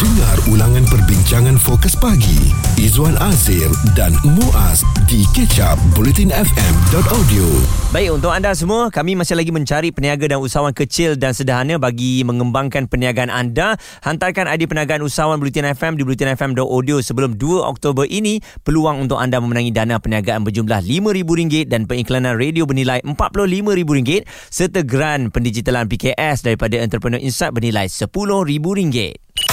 Dengar ulangan perbincangan fokus pagi Izwan Azir dan Muaz di kecap bulletinfm.audio. Baik, untuk anda semua, kami masih lagi mencari peniaga dan usahawan kecil dan sederhana bagi mengembangkan perniagaan anda. Hantarkan ID perniagaan usahawan Bulletin FM di bulletinfm.audio sebelum 2 Oktober ini. Peluang untuk anda memenangi dana perniagaan berjumlah RM5,000 dan pengiklanan radio bernilai RM45,000 serta geran pendigitalan PKS daripada Entrepreneur Insight bernilai RM10,000.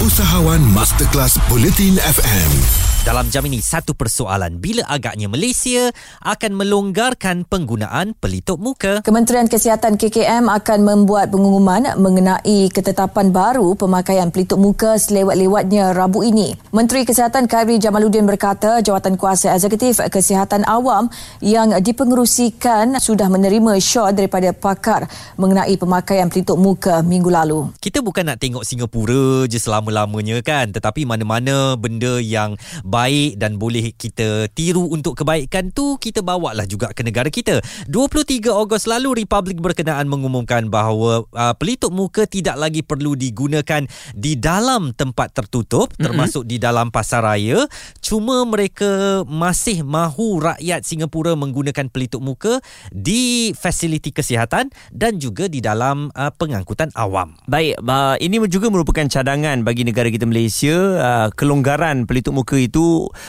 Usahawan Masterclass Bulletin FM. Dalam jam ini satu persoalan bila agaknya Malaysia akan melonggarkan penggunaan pelitup muka. Kementerian Kesihatan KKM akan membuat pengumuman mengenai ketetapan baru pemakaian pelitup muka selewat-lewatnya Rabu ini. Menteri Kesihatan Khairi Jamaluddin berkata jawatan kuasa eksekutif kesihatan awam yang dipengerusikan sudah menerima syot daripada pakar mengenai pemakaian pelitup muka minggu lalu. Kita bukan nak tengok Singapura je selama-lamanya kan tetapi mana-mana benda yang baik dan boleh kita tiru untuk kebaikan tu kita bawa lah juga ke negara kita. 23 Ogos lalu Republik berkenaan mengumumkan bahawa uh, pelitup muka tidak lagi perlu digunakan di dalam tempat tertutup mm-hmm. termasuk di dalam pasar raya. Cuma mereka masih mahu rakyat Singapura menggunakan pelitup muka di fasiliti kesihatan dan juga di dalam uh, pengangkutan awam. Baik, uh, ini juga merupakan cadangan bagi negara kita Malaysia. Uh, kelonggaran pelitup muka itu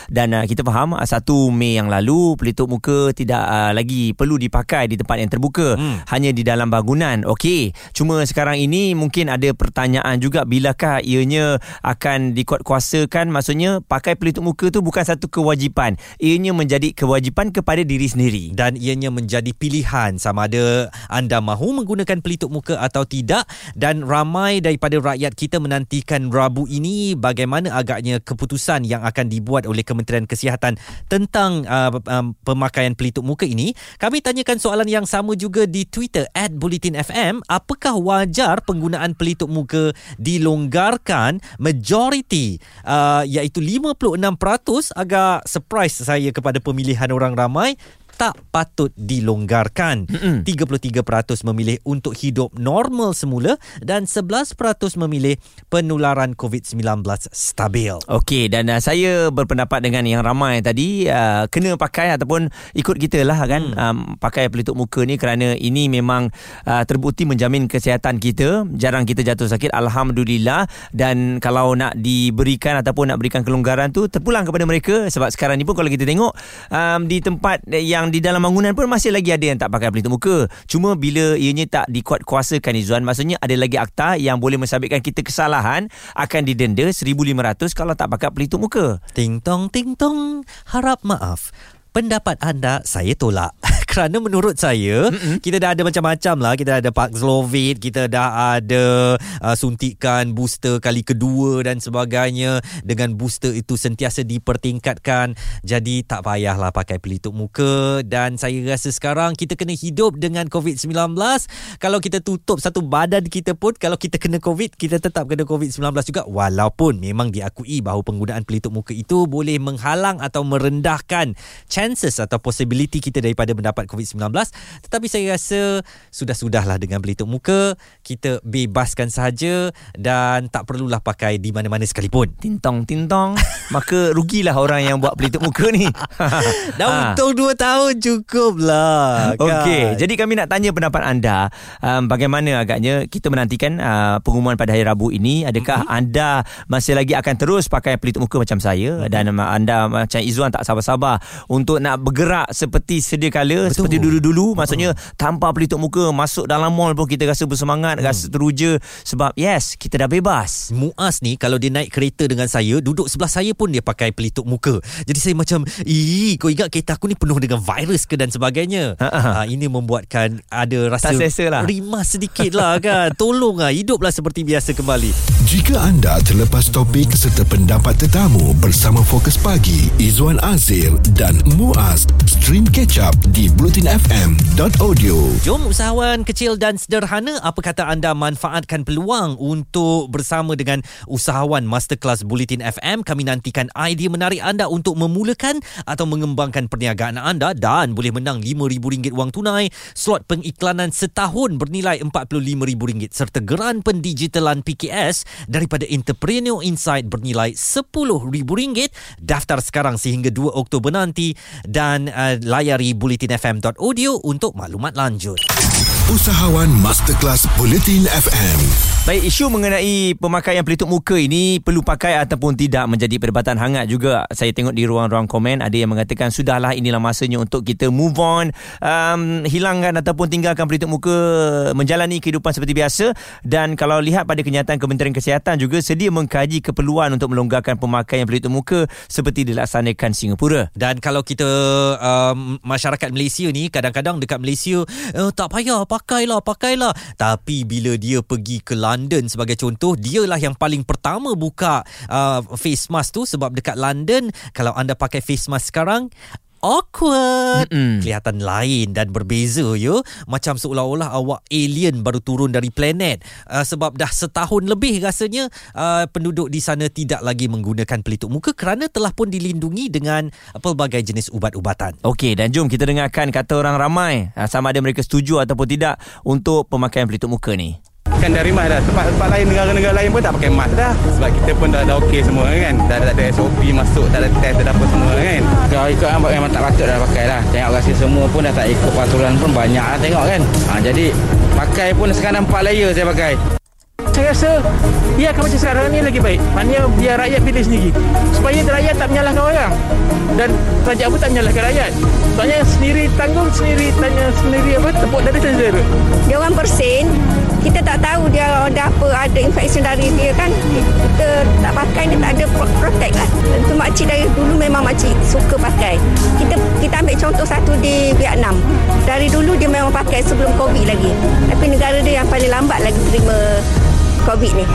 dan uh, kita faham uh, 1 Mei yang lalu pelitup muka tidak uh, lagi perlu dipakai di tempat yang terbuka. Hmm. hanya di dalam bangunan. Okey. Cuma sekarang ini mungkin ada pertanyaan juga bilakah ianya akan dikuatkuasakan? Maksudnya pakai pelitup muka tu bukan satu kewajipan. Ianya menjadi kewajipan kepada diri sendiri. Dan ianya menjadi pilihan. Sama ada anda mahu menggunakan pelitup muka atau tidak. Dan ramai daripada rakyat kita menantikan Rabu ini bagaimana agaknya keputusan yang akan di dibuat oleh Kementerian Kesihatan tentang uh, um, pemakaian pelitup muka ini, kami tanyakan soalan yang sama juga di Twitter at Bulletin FM. Apakah wajar penggunaan pelitup muka dilonggarkan majoriti uh, iaitu 56% agak surprise saya kepada pemilihan orang ramai tak patut dilonggarkan. Mm-mm. 33% memilih untuk hidup normal semula dan 11% memilih penularan COVID-19 stabil. Okey dan uh, saya berpendapat dengan yang ramai tadi uh, kena pakai ataupun ikut kita lah kan mm. um, pakai pelitup muka ni kerana ini memang uh, terbukti menjamin kesihatan kita. Jarang kita jatuh sakit alhamdulillah dan kalau nak diberikan ataupun nak berikan kelonggaran tu terpulang kepada mereka sebab sekarang ni pun kalau kita tengok um, di tempat yang yang di dalam bangunan pun masih lagi ada yang tak pakai pelitup muka. Cuma bila ianya tak dikuat kuasakan Izzuan, maksudnya ada lagi akta yang boleh mensabitkan kita kesalahan akan didenda 1,500 kalau tak pakai pelitup muka. Ting tong, ting tong, harap maaf. Pendapat anda saya tolak. Kerana menurut saya Mm-mm. kita dah ada macam-macam lah. Kita dah ada Paxlovid kita dah ada uh, suntikan booster kali kedua dan sebagainya. Dengan booster itu sentiasa dipertingkatkan. Jadi tak payahlah pakai pelitup muka. Dan saya rasa sekarang kita kena hidup dengan COVID-19 kalau kita tutup satu badan kita pun kalau kita kena COVID kita tetap kena COVID-19 juga. Walaupun memang diakui bahawa penggunaan pelitup muka itu boleh menghalang atau merendahkan chances atau possibility kita daripada mendapat dapat COVID-19 tetapi saya rasa sudah-sudahlah dengan pelitup muka kita bebaskan sahaja dan tak perlulah pakai di mana-mana sekalipun tintong tintong maka rugilah orang yang buat pelitup muka ni dah ha. untung 2 tahun cukup lah kan? Okey, jadi kami nak tanya pendapat anda um, bagaimana agaknya kita menantikan uh, pengumuman pada hari Rabu ini adakah mm-hmm. anda masih lagi akan terus pakai pelitup muka macam saya mm-hmm. dan anda macam Izzuan tak sabar-sabar untuk nak bergerak seperti sedia kala Betul. seperti dulu-dulu. Maksudnya tanpa pelitup muka masuk dalam mall pun kita rasa bersemangat hmm. rasa teruja. Sebab yes kita dah bebas. Muaz ni kalau dia naik kereta dengan saya duduk sebelah saya pun dia pakai pelitup muka. Jadi saya macam ih kau ingat kereta aku ni penuh dengan virus ke dan sebagainya? Ha, ini membuatkan ada rasa lah. rimas sedikit lah kan? Tolonglah hiduplah seperti biasa kembali. Jika anda terlepas topik serta pendapat tetamu bersama Fokus Pagi Izwan Azir dan Muaz stream catch up di bulletinfm.audio. Jom usahawan kecil dan sederhana, apa kata anda manfaatkan peluang untuk bersama dengan usahawan Masterclass Bulletin FM? Kami nantikan idea menarik anda untuk memulakan atau mengembangkan perniagaan anda dan boleh menang RM5,000 wang tunai, slot pengiklanan setahun bernilai RM45,000 serta geran pendigitalan PKS daripada Entrepreneur Insight bernilai RM10,000. Daftar sekarang sehingga 2 Oktober nanti dan uh, layari bulletinfm.audio untuk maklumat lanjut. Usahawan Masterclass Bulletin FM. Baik, isu mengenai pemakaian pelitup muka ini perlu pakai ataupun tidak menjadi perdebatan hangat juga. Saya tengok di ruang-ruang komen ada yang mengatakan sudahlah inilah masanya untuk kita move on, um, hilangkan ataupun tinggalkan pelitup muka, menjalani kehidupan seperti biasa dan kalau lihat pada kenyataan Kementerian Kesihatan juga sedia mengkaji keperluan untuk melonggarkan pemakaian pelitup muka seperti dilaksanakan Singapura. Dan kalau kita um, masyarakat Malaysia ni kadang-kadang dekat Malaysia eh, tak payah pakailah pakailah. Tapi bila dia pergi ke London sebagai contoh dialah yang paling pertama buka uh, face mask tu sebab dekat London kalau anda pakai face mask sekarang awkward. Mm-mm. kelihatan lain dan berbeza ya. Macam seolah-olah awak alien baru turun dari planet. Uh, sebab dah setahun lebih rasanya uh, penduduk di sana tidak lagi menggunakan pelitup muka kerana telah pun dilindungi dengan pelbagai jenis ubat-ubatan. Okey dan jom kita dengarkan kata orang ramai. Uh, sama ada mereka setuju ataupun tidak untuk pemakaian pelitup muka ni kan dari mas dah. Tempat-tempat lain negara-negara lain pun tak pakai mask dah. Sebab kita pun dah dah okey semua kan. Dah, dah ada SOP masuk dah ada test dah apa semua kan. Kalau ikut kan memang tak patut dah pakai lah tengok rasa semua pun dah tak ikut peraturan pun banyak lah tengok kan. Ha, jadi pakai pun sekarang empat layer saya pakai. Saya rasa ia akan macam sekarang ni lagi baik. Maknanya biar rakyat pilih sendiri. Supaya rakyat tak menyalahkan orang. Dan kerajaan pun tak menyalahkan rakyat. Soalnya sendiri tanggung sendiri tanya sendiri apa tepuk dari sendiri. Dia orang bersin kita tak tahu dia ada apa ada infeksi dari dia kan. Kita tak pakai dia tak ada protect lah. Tentu makcik dari dulu memang makcik suka pakai. Kita kita ambil contoh satu di Vietnam. Dari dulu dia memang pakai sebelum covid lagi. Tapi negara dia yang paling lambat lagi terima covid ni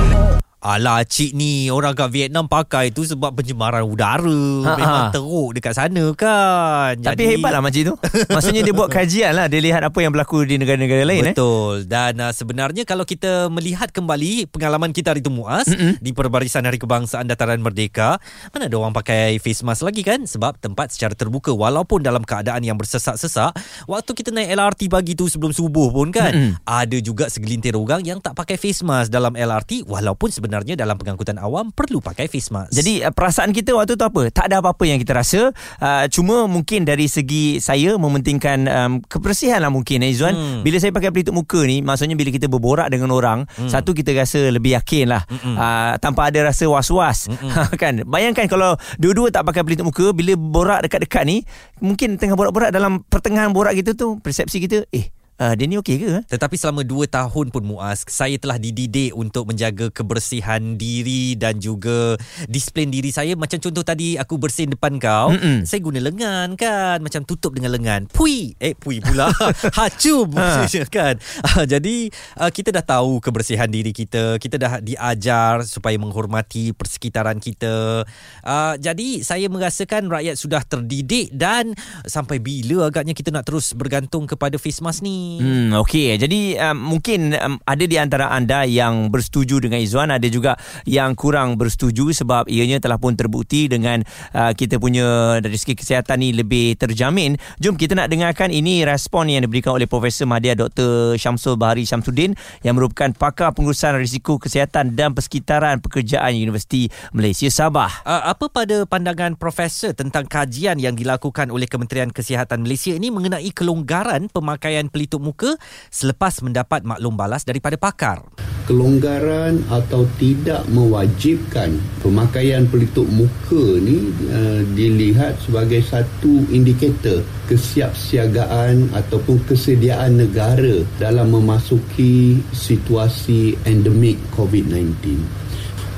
Alah cik ni orang kat Vietnam pakai tu sebab pencemaran udara. Ha, Memang ha. teruk dekat sana kan. Tapi Jadi, hebatlah makcik tu. Maksudnya dia buat kajian lah. Dia lihat apa yang berlaku di negara-negara lain. Betul. Eh. Betul. Dan uh, sebenarnya kalau kita melihat kembali pengalaman kita hari tu Muaz. Mm-mm. Di perbarisan Hari Kebangsaan Dataran Merdeka. Mana ada orang pakai face mask lagi kan? Sebab tempat secara terbuka. Walaupun dalam keadaan yang bersesak-sesak. Waktu kita naik LRT pagi tu sebelum subuh pun kan. Mm-mm. Ada juga segelintir orang yang tak pakai face mask dalam LRT. Walaupun sebenarnya sebenarnya dalam pengangkutan awam perlu pakai face mask. Jadi uh, perasaan kita waktu tu apa? Tak ada apa-apa yang kita rasa. Uh, cuma mungkin dari segi saya mementingkan um, kebersihan lah mungkin eh Izzuan. Hmm. Bila saya pakai pelitup muka ni, maksudnya bila kita berborak dengan orang, hmm. satu kita rasa lebih yakin lah. Uh, tanpa ada rasa was-was. kan? Bayangkan kalau dua-dua tak pakai pelitup muka, bila borak dekat-dekat ni, mungkin tengah borak-borak dalam pertengahan borak kita tu, persepsi kita, eh Uh, dia ni okey ke? Tetapi selama 2 tahun pun Muaz, saya telah dididik untuk menjaga kebersihan diri dan juga disiplin diri saya. Macam contoh tadi aku bersin depan kau, Mm-mm. saya guna lengan kan, macam tutup dengan lengan. Pui, eh pui pula. Hacum ha. kan. Uh, jadi uh, kita dah tahu kebersihan diri kita, kita dah diajar supaya menghormati persekitaran kita. Uh, jadi saya merasakan rakyat sudah terdidik dan sampai bila agaknya kita nak terus bergantung kepada face mask ni? Hmm, okey. Jadi um, mungkin um, ada di antara anda yang bersetuju dengan Izwan, ada juga yang kurang bersetuju sebab ianya telah pun terbukti dengan uh, kita punya dari segi kesihatan ni lebih terjamin. Jom kita nak dengarkan ini respon yang diberikan oleh Profesor Mahdia Dr. Syamsul Bahari Syamsuddin yang merupakan pakar pengurusan risiko kesihatan dan persekitaran pekerjaan Universiti Malaysia Sabah. Uh, apa pada pandangan profesor tentang kajian yang dilakukan oleh Kementerian Kesihatan Malaysia ini mengenai kelonggaran pemakaian pelitup tutup muka selepas mendapat maklum balas daripada pakar. Kelonggaran atau tidak mewajibkan pemakaian pelitup muka ni uh, dilihat sebagai satu indikator kesiapsiagaan ataupun kesediaan negara dalam memasuki situasi endemik COVID-19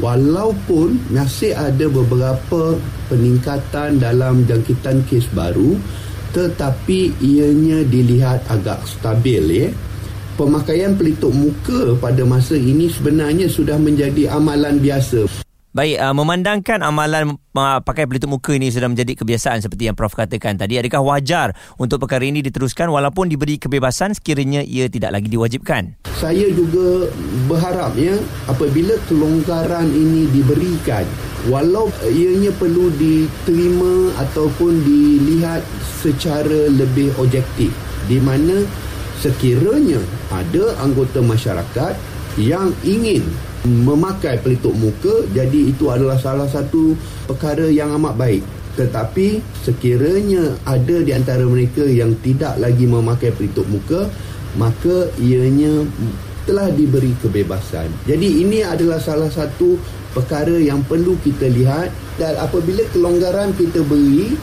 walaupun masih ada beberapa peningkatan dalam jangkitan kes baru tetapi ianya dilihat agak stabil ya. Pemakaian pelitup muka pada masa ini sebenarnya sudah menjadi amalan biasa. Baik, uh, memandangkan amalan uh, pakai pelitup muka ini sudah menjadi kebiasaan seperti yang Prof katakan tadi, adakah wajar untuk perkara ini diteruskan walaupun diberi kebebasan sekiranya ia tidak lagi diwajibkan? Saya juga berharap ya apabila kelonggaran ini diberikan walau ianya perlu diterima ataupun dilihat secara lebih objektif. Di mana sekiranya ada anggota masyarakat yang ingin memakai pelitup muka jadi itu adalah salah satu perkara yang amat baik. Tetapi sekiranya ada di antara mereka yang tidak lagi memakai pelitup muka maka ianya telah diberi kebebasan. Jadi ini adalah salah satu perkara yang perlu kita lihat dan apabila kelonggaran kita beri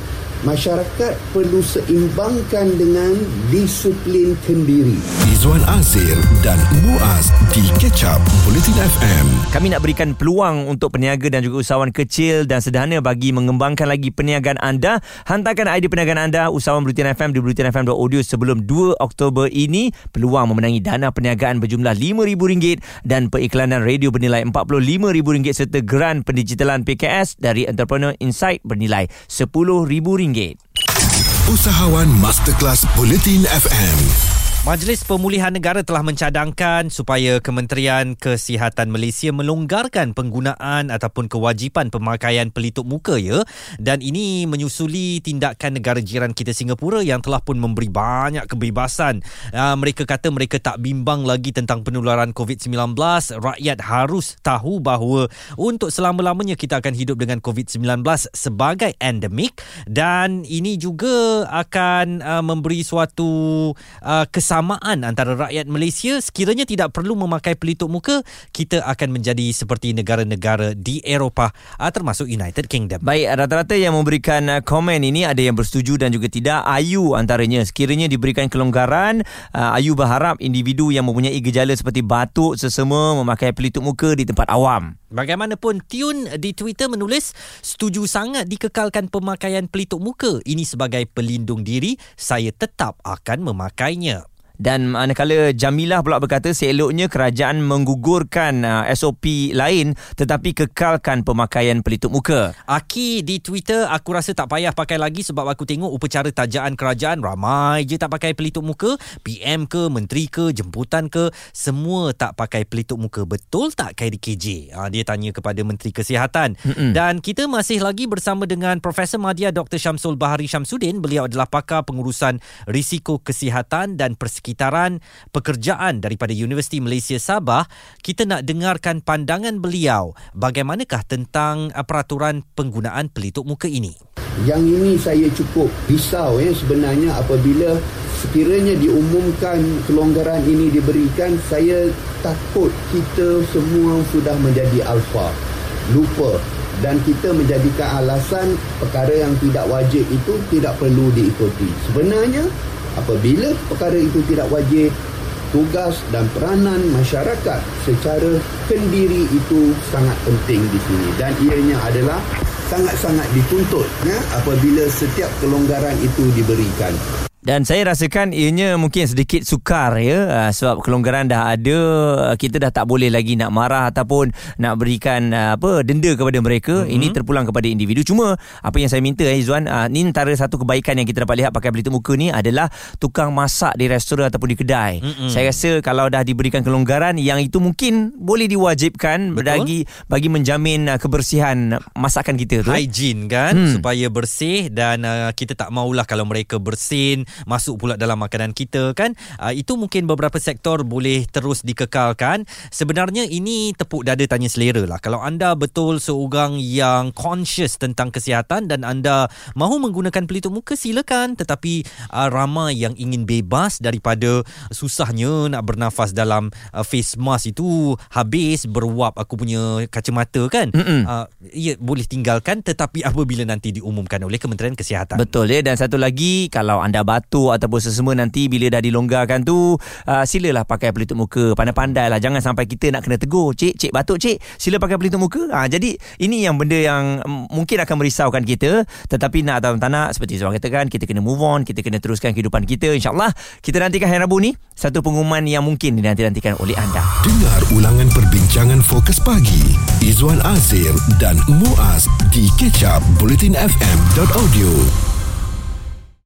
masyarakat perlu seimbangkan dengan disiplin kendiri. Izwan Azir dan Muaz di Catch Up Bulletin FM. Kami nak berikan peluang untuk peniaga dan juga usahawan kecil dan sederhana bagi mengembangkan lagi perniagaan anda. Hantarkan idea perniagaan anda usahawan Bulletin FM di bulletinfm.audio sebelum 2 Oktober ini. Peluang memenangi dana perniagaan berjumlah RM5,000 dan periklanan radio bernilai RM45,000 serta geran pendigitalan PKS dari Entrepreneur Insight bernilai RM10,000. Usahawan Masterclass Bulletin FM. Majlis Pemulihan Negara telah mencadangkan supaya Kementerian Kesihatan Malaysia melonggarkan penggunaan ataupun kewajipan pemakaian pelitup muka ya dan ini menyusuli tindakan negara jiran kita Singapura yang telah pun memberi banyak kebebasan. Uh, mereka kata mereka tak bimbang lagi tentang penularan COVID-19. Rakyat harus tahu bahawa untuk selama-lamanya kita akan hidup dengan COVID-19 sebagai endemik dan ini juga akan uh, memberi suatu uh, kesan kesamaan antara rakyat Malaysia sekiranya tidak perlu memakai pelitup muka kita akan menjadi seperti negara-negara di Eropah ah, termasuk United Kingdom. Baik, rata-rata yang memberikan uh, komen ini ada yang bersetuju dan juga tidak. Ayu antaranya sekiranya diberikan kelonggaran, uh, Ayu berharap individu yang mempunyai gejala seperti batuk sesama memakai pelitup muka di tempat awam. Bagaimanapun Tune di Twitter menulis setuju sangat dikekalkan pemakaian pelitup muka. Ini sebagai pelindung diri, saya tetap akan memakainya. Dan manakala Jamilah pula berkata seeloknya kerajaan menggugurkan uh, SOP lain tetapi kekalkan pemakaian pelitup muka. Aki di Twitter aku rasa tak payah pakai lagi sebab aku tengok upacara tajaan kerajaan ramai je tak pakai pelitup muka. PM ke, menteri ke, jemputan ke, semua tak pakai pelitup muka. Betul tak KDKJ? Ha, dia tanya kepada Menteri Kesihatan. Mm-mm. Dan kita masih lagi bersama dengan Profesor Madya Dr. Syamsul Bahari Syamsuddin. Beliau adalah pakar pengurusan risiko kesihatan dan persekitaran persekitaran pekerjaan daripada Universiti Malaysia Sabah, kita nak dengarkan pandangan beliau. Bagaimanakah tentang uh, peraturan penggunaan pelitup muka ini. Yang ini saya cukup risau ya sebenarnya apabila sekiranya diumumkan kelonggaran ini diberikan saya takut kita semua sudah menjadi alfa lupa. Dan kita menjadikan alasan perkara yang tidak wajib itu tidak perlu diikuti. Sebenarnya apabila perkara itu tidak wajib tugas dan peranan masyarakat secara kendiri itu sangat penting di sini. Dan ianya adalah sangat-sangat dituntut ya apabila setiap kelonggaran itu diberikan dan saya rasakan ianya mungkin sedikit sukar ya ah, sebab kelonggaran dah ada kita dah tak boleh lagi nak marah ataupun nak berikan ah, apa denda kepada mereka mm-hmm. ini terpulang kepada individu cuma apa yang saya minta eh Izwan ah, ni antara satu kebaikan yang kita dapat lihat pakai pelitup muka ni adalah tukang masak di restoran ataupun di kedai mm-hmm. saya rasa kalau dah diberikan kelonggaran yang itu mungkin boleh diwajibkan Betul? bagi bagi menjamin kebersihan masakan kita tu hygiene kan hmm. supaya bersih dan uh, kita tak maulah kalau mereka bersin masuk pula dalam makanan kita kan? Uh, itu mungkin beberapa sektor boleh terus dikekalkan. Sebenarnya ini tepuk dada tanya selera lah. Kalau anda betul seorang yang conscious tentang kesihatan dan anda mahu menggunakan pelitup muka silakan. Tetapi uh, ramai yang ingin bebas daripada susahnya nak bernafas dalam uh, face mask itu habis beruap aku punya kacamata kan? Uh, ya boleh tinggalkan tetapi apabila nanti diumumkan oleh Kementerian Kesihatan. Betul ya. Dan satu lagi kalau anda batuk ataupun sesama nanti bila dah dilonggarkan tu uh, silalah pakai pelitup muka. Pandai-pandai lah. Jangan sampai kita nak kena tegur cik cik batuk cik. Sila pakai pelitup muka. Uh, jadi ini yang benda yang mungkin akan merisaukan kita. Tetapi nak atau tak nak seperti Zuan katakan kita kena move on kita kena teruskan kehidupan kita insyaAllah. Kita nantikan hari Rabu ni satu pengumuman yang mungkin dinanti-nantikan oleh anda. Dengar ulangan perbincangan fokus pagi. Izwan Azir dan Muaz di kecap bulletinfm.audio